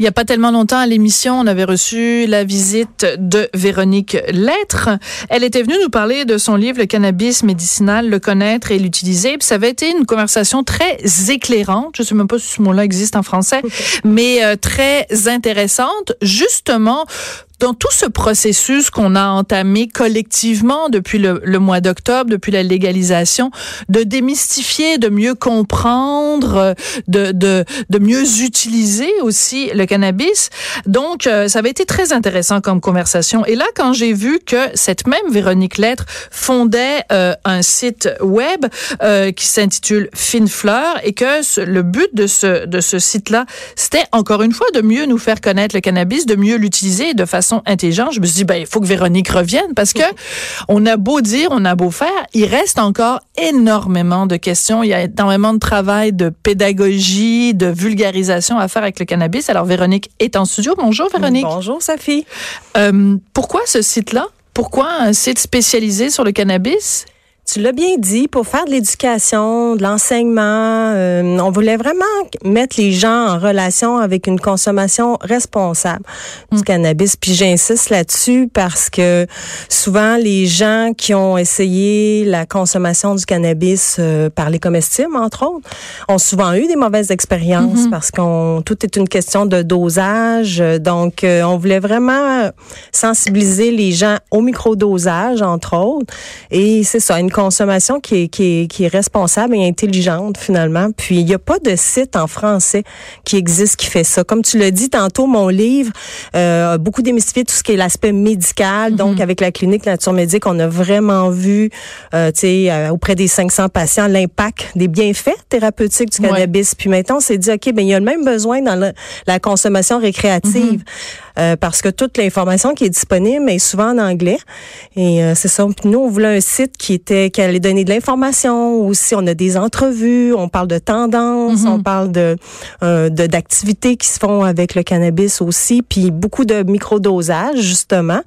Il n'y a pas tellement longtemps à l'émission, on avait reçu la visite de Véronique Lettre. Elle était venue nous parler de son livre Le cannabis médicinal, le connaître et l'utiliser. ça avait été une conversation très éclairante. Je ne sais même pas si ce mot-là existe en français, mais euh, très intéressante, justement dans tout ce processus qu'on a entamé collectivement depuis le, mois d'octobre, depuis la légalisation, de démystifier, de mieux comprendre, de, de, de mieux utiliser aussi le cannabis. Donc, euh, ça avait été très intéressant comme conversation. Et là, quand j'ai vu que cette même Véronique Lettre fondait euh, un site web euh, qui s'intitule Fine Fleur et que le but de ce, de ce site-là, c'était encore une fois de mieux nous faire connaître le cannabis, de mieux l'utiliser de façon intelligent, je me suis dit, ben, il faut que Véronique revienne parce que on a beau dire, on a beau faire, il reste encore énormément de questions. Il y a énormément de travail, de pédagogie, de vulgarisation à faire avec le cannabis. Alors, Véronique est en studio. Bonjour, Véronique. Bonjour, Sophie. Euh, pourquoi ce site-là? Pourquoi un site spécialisé sur le cannabis? Tu l'as bien dit, pour faire de l'éducation, de l'enseignement, euh, on voulait vraiment mettre les gens en relation avec une consommation responsable du mm. cannabis. Puis j'insiste là-dessus parce que souvent les gens qui ont essayé la consommation du cannabis euh, par les comestibles, entre autres, ont souvent eu des mauvaises expériences mm-hmm. parce qu'on tout est une question de dosage. Donc euh, on voulait vraiment sensibiliser les gens au microdosage, entre autres. Et c'est ça, une consommation qui est, qui est, qui est responsable et intelligente finalement. Puis il n'y a pas de site en français qui existe qui fait ça. Comme tu l'as dit tantôt, mon livre euh, a beaucoup démystifié tout ce qui est l'aspect médical. Donc mhm. avec la clinique Nature Médique, on a vraiment vu, euh, tu sais, euh, auprès des 500 patients, l'impact des bienfaits thérapeutiques du cannabis. Puis maintenant, on s'est dit, ok, ben il y a le même besoin dans la consommation récréative. Mhm. Euh, parce que toute l'information qui est disponible est souvent en anglais. Et euh, c'est ça. nous, on voulait un site qui était qui allait donner de l'information. Aussi, on a des entrevues, on parle de tendances, mhm. on parle de euh, d'activités qui se font avec le cannabis aussi, puis beaucoup de microdosage justement.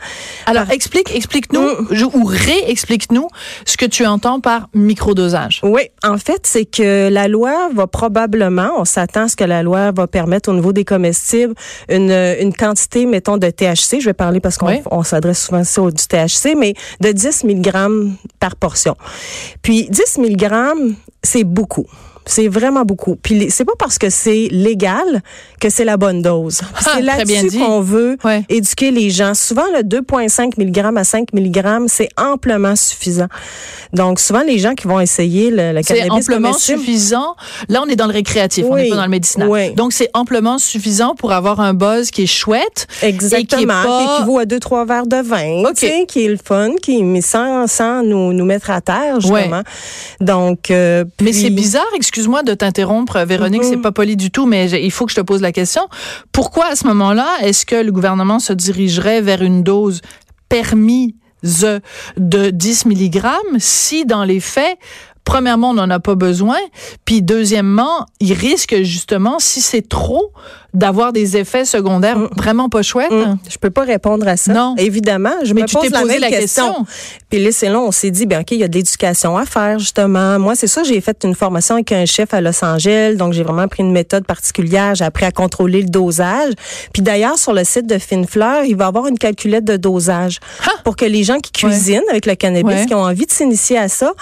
Alors explique, explique-nous mm. ou réexplique-nous ce que tu entends par microdosage. Oui, en fait, c'est que la loi va probablement, on s'attend à ce que la loi va permettre au niveau des comestibles une, une quantité mettons, de THC, je vais parler parce qu'on s'adresse souvent au du THC, mais de 10 mg par portion. Puis 10 mg, c'est beaucoup. C'est vraiment beaucoup. Puis c'est pas parce que c'est légal que c'est la bonne dose. Ah, c'est là-dessus qu'on veut éduquer les gens. Souvent, le 2,5 mg à 5 mg, c'est amplement suffisant. Donc, souvent, les gens qui vont essayer le, le cannabis C'est amplement suffisant. Là, on est dans le récréatif, on n'est pas dans le médicinal. Donc, c'est amplement suffisant pour avoir un buzz qui est chouette. Exactement. Et qui, pas... équivaut à deux, trois verres de vin. OK. qui est le fun, qui, mais sans, sans nous, nous mettre à terre, justement. Donc, euh, Mais c'est bizarre, excuse-moi de t'interrompre, Véronique, c'est mhm. pas poli du tout, mais il faut que je te pose la question. Pourquoi, à ce moment-là, est-ce que le gouvernement se dirigerait vers une dose permise de 10 mg si dans les faits premièrement, on n'en a pas besoin, puis deuxièmement, il risque justement, si c'est trop, d'avoir des effets secondaires mm. vraiment pas chouettes. Mm. Je peux pas répondre à ça. Non. Évidemment, je Mais me tu pose la, posé la question. Puis là, c'est là, on s'est dit, bien, OK, il y a de l'éducation à faire, justement. Moi, c'est ça, j'ai fait une formation avec un chef à Los Angeles, donc j'ai vraiment pris une méthode particulière. J'ai appris à contrôler le dosage. Puis d'ailleurs, sur le site de Finefleur, il va y avoir une calculette de dosage pour que les gens qui cuisinent avec le cannabis, qui ont envie de s'initier à ça,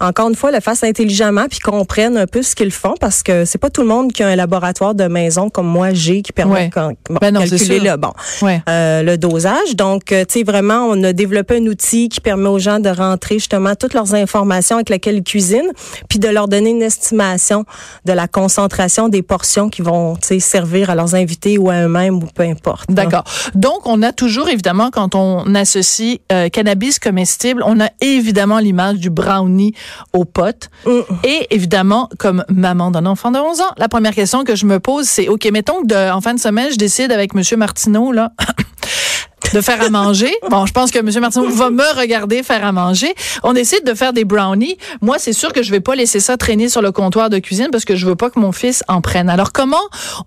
encore une fois, le fassent intelligemment puis comprennent un peu ce qu'ils font parce que c'est pas tout le monde qui a un laboratoire de maison comme moi qui permet de ben calculer le bon euh, le dosage. Donc, euh, tu sais vraiment, on a développé un outil qui permet aux gens de rentrer justement toutes leurs informations avec lesquelles ils cuisinent, puis de leur donner une estimation de la concentration des portions qui vont servir à leurs invités ou à eux-mêmes ou peu importe. D'accord. Donc, on a toujours évidemment quand on associe euh, cannabis comestible, on a évidemment l'image du brownie aux potes. Mm. Et évidemment, comme maman d'un enfant de 11 ans, la première question que je me pose, c'est OK, mettons en fin de semaine, je décide avec Monsieur Martineau, là, de faire à manger. Bon, je pense que M. Martineau va me regarder faire à manger. On décide de faire des brownies. Moi, c'est sûr que je vais pas laisser ça traîner sur le comptoir de cuisine parce que je veux pas que mon fils en prenne. Alors, comment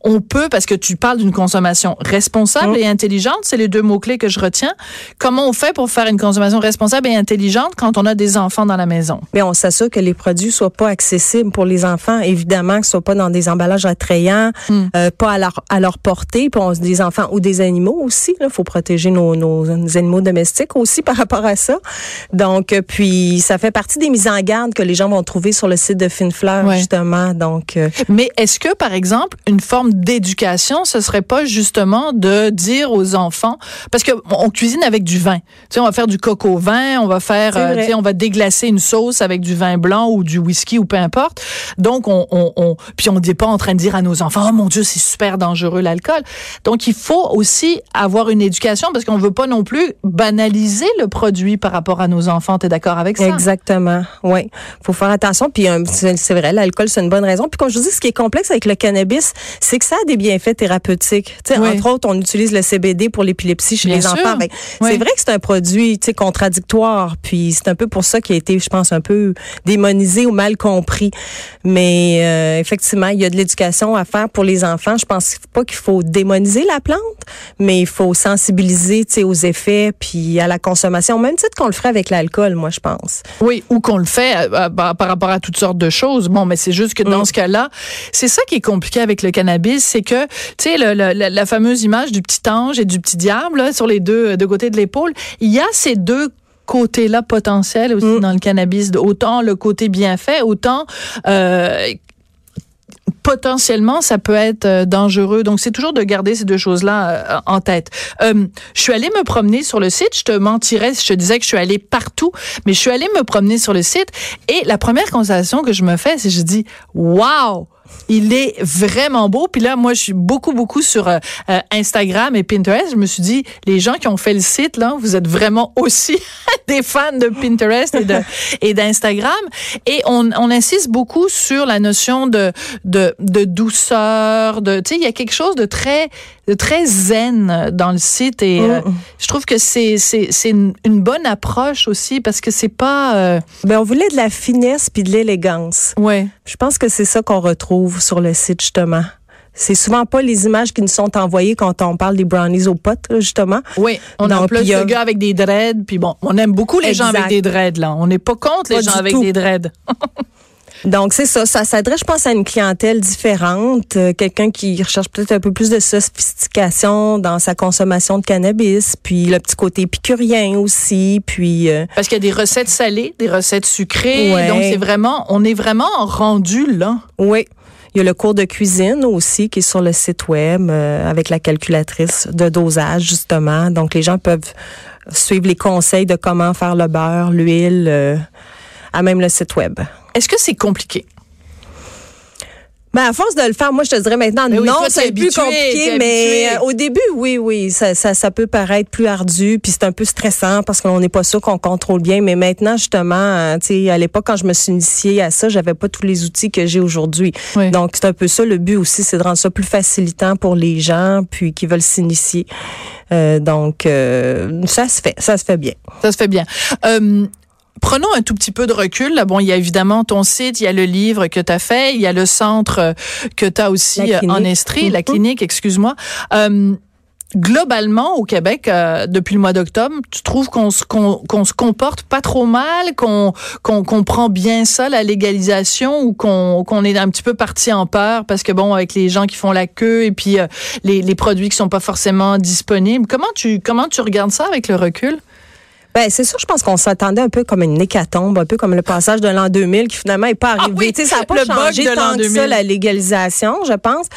on peut, parce que tu parles d'une consommation responsable et intelligente, c'est les deux mots-clés que je retiens. Comment on fait pour faire une consommation responsable et intelligente quand on a des enfants dans la maison? Mais on s'assure que les produits soient pas accessibles pour les enfants. Évidemment, que ce soit pas dans des emballages attrayants, euh, pas à leur, à leur portée, on, des enfants ou des animaux aussi. Il faut protéger nos, nos, animaux domestiques aussi par rapport à ça. Donc, euh, puis ça fait partie des mises en garde que les gens vont trouver sur le site de Finefleur, Ouais. justement. Donc, euh, Mais est-ce que, par exemple, une forme d'éducation, ce serait pas justement de dire aux enfants, parce que on cuisine avec du vin. Tu sais, on va faire du coco au vin, on va faire, euh, tu sais, on va déglacer une sauce avec du vin blanc ou du whisky ou peu importe. Donc, on, on, on puis on n'est pas en train de dire à nos enfants, oh mon Dieu, c'est super dangereux l'alcool. Donc, il faut aussi avoir une éducation parce qu'on veut pas non plus banaliser le produit par rapport à nos enfants. T'es d'accord avec ça? Exactement. Oui. Faut faire attention. Puis euh, c'est vrai, l'alcool, c'est une bonne raison. Puis comme je vous dis, ce qui est complexe avec le cannabis, c'est que ça a des bienfaits thérapeutiques. Tu sais, Oui. entre autres, on utilise le CBD pour l'épilepsie chez Bien les sûr. enfants. Ben, Oui. C'est vrai que c'est un produit, tu sais, contradictoire. Puis c'est un peu pour ça qu'il a été, je pense, un peu démonisé ou mal compris. Mais euh, effectivement, il y a de l'éducation à faire pour les enfants. Je pense pas qu'il faut démoniser la plante, mais il faut sensibiliser, aux effets puis à la consommation, même titre qu'on le ferait avec l'alcool, moi, je pense. Oui, ou qu'on le fait euh, euh, par par rapport à toutes sortes de choses. Bon, mais c'est juste que dans Mm. ce cas-là, c'est ça qui est compliqué avec le cannabis, c'est que, tu sais, la, fameuse image du petit ange et du petit diable là, sur les deux, deux côtés de l'épaule, il y a ces deux côtés-là potentiels aussi Mm. dans le cannabis. Autant le côté bien fait, autant... Euh, potentiellement ça peut être euh, dangereux. Donc c'est toujours de garder ces deux choses-là euh, en tête. Euh, je suis allée me promener sur le site, je te mentirais si je te disais que je suis allée partout, mais je suis allée me promener sur le site et la première constatation que je me fais, c'est je dis waouh il est vraiment beau. Puis là, moi, je suis beaucoup, beaucoup sur euh, euh, Instagram et Pinterest. Je me suis dit, les gens qui ont fait le site, là, vous êtes vraiment aussi des fans de Pinterest et de et d'Instagram. Et on, on insiste beaucoup sur la notion de de, de douceur. De, tu sais, il y a quelque chose de très de très zen dans le site et euh, Mm. je trouve que c'est c'est c'est une, une bonne approche aussi parce que c'est pas euh, Ben, on voulait de la finesse puis de l'élégance. ouais Je pense que c'est ça qu'on retrouve sur le site, justement. C'est souvent pas les images qui nous sont envoyées quand on parle des brownies aux potes, justement. Oui, on a Donc, plus puis, de euh, gars avec des dreads, puis bon, on aime beaucoup les gens avec des dreads, là. On n'est pas contre les gens avec tout. des dreads. Donc, c'est ça. Ça s'adresse, je pense, à une clientèle différente. euh, Quelqu'un qui recherche peut-être un peu plus de sophistication dans sa consommation de cannabis. Puis le petit côté épicurien aussi. Puis... euh, Parce qu'il y a des recettes salées, des recettes sucrées. Ouais. Donc, c'est vraiment, on est vraiment rendu là. Oui. Il y a le cours de cuisine aussi qui est sur le site web euh, avec la calculatrice de dosage justement. Donc les gens peuvent suivre les conseils de comment faire le beurre, l'huile, à même le site web. Est-ce que c'est compliqué? Ben à force de le faire, moi je te dirais maintenant Mais oui, non, c'est plus compliqué, mais euh, au début oui oui, ça, ça ça peut paraître plus ardu, puis c'est un peu stressant parce qu'on n'est pas sûr qu'on contrôle bien, mais maintenant justement, euh, tu sais à l'époque quand je me suis initiée à ça, j'avais pas tous les outils que j'ai aujourd'hui. Oui. Donc c'est un peu ça le but aussi, c'est de rendre ça plus facilitant pour les gens puis qui veulent s'initier. Euh, donc euh, ça se fait, ça se fait bien. Ça se fait bien. Prenons un tout petit peu de recul. Là, bon, il y a évidemment ton site, il y a le livre que tu as fait, il y a le centre euh, que tu as aussi euh, en. Estrie, la Mhm. clinique, excuse-moi. Euh, globalement, au Québec, euh, depuis le mois d'octobre, tu trouves qu'on se, qu'on, qu'on se comporte pas trop mal, qu'on, qu'on, qu'on prend bien ça, la légalisation, ou qu'on, qu'on est un petit peu parti en peur parce que bon, avec les gens qui font la queue et puis euh, les, les produits qui sont pas forcément disponibles. Comment tu, comment tu regardes ça avec le recul? Ben, c'est sûr, je pense qu'on s'attendait un peu comme une hécatombe, un peu comme le passage de l'an 2000 qui finalement est pas arrivé. Ah oui, Tu sais, ça n'a pas le changé de tant que 2000. ça, la légalisation, je pense.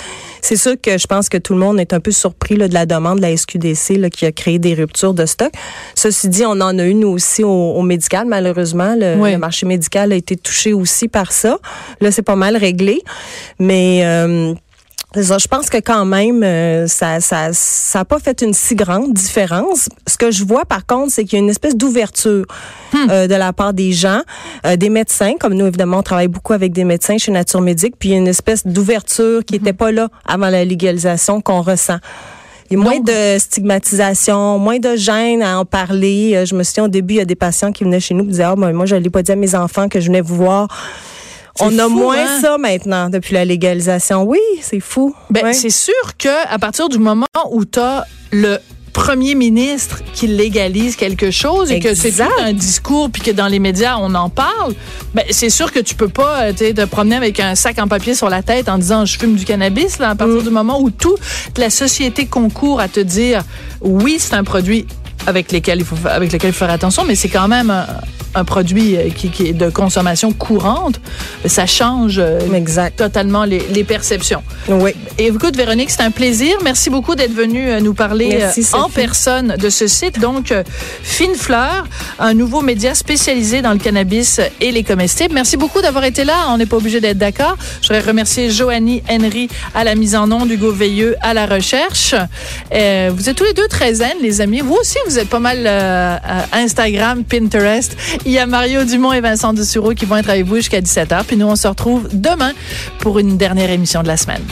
C'est sûr que je pense que tout le monde est un peu surpris là, de la demande de la SQDC là, qui a créé des ruptures de stock. Ceci dit, on en a une aussi au, au médical, malheureusement. Le, Oui. le marché médical a été touché aussi par ça. Là, c'est pas mal réglé. Mais... euh, ça, je pense que quand même, euh, ça ça ça a pas fait une si grande différence. Ce que je vois par contre, c'est qu'il y a une espèce d'ouverture euh, de la part des gens, euh, des médecins, comme nous évidemment on travaille beaucoup avec des médecins chez Nature Médique, puis il y a une espèce d'ouverture qui n'était pas là avant la légalisation qu'on ressent. Il y a moins Donc- de stigmatisation, moins de gêne à en parler. Euh, Je me souviens au début, il y a des patients qui venaient chez nous et disaient, ah, ben, moi, je l'ai pas dit à mes enfants que je venais vous voir. On a moins hein? ça maintenant depuis la légalisation. Oui, c'est fou. Ben, Ouais. c'est sûr que à partir du moment où tu as le premier ministre qui légalise quelque chose et que c'est un discours puis que dans les médias on en parle, ben c'est sûr que tu peux pas euh, te promener avec un sac en papier sur la tête en disant je fume du cannabis là à partir Mm. du moment où toute la société concourt à te dire oui, c'est un produit avec lesquels il faut fa- avec lequel il faut faire attention mais c'est quand même un, un produit euh, qui, qui est de consommation courante, ça change euh, Exact. totalement les, les perceptions. Oui. Et écoute, Véronique, c'est un plaisir. Merci beaucoup d'être venue euh, nous parler Merci, en personne de ce site. Donc, Fine Fleur, un nouveau média spécialisé dans le cannabis et les comestibles. Merci beaucoup d'avoir été là. On n'est pas obligé d'être d'accord. Je voudrais remercier Joanie Henry à la mise en onde, Hugo Veilleux à la recherche. Euh, vous êtes tous les deux très zen, les amis. Vous aussi, vous êtes pas mal euh, à Instagram, Pinterest. Il y a Mario Dumont et Vincent Dessureau qui vont être avec vous jusqu'à 17h. Puis nous, on se retrouve demain pour une dernière émission de la semaine.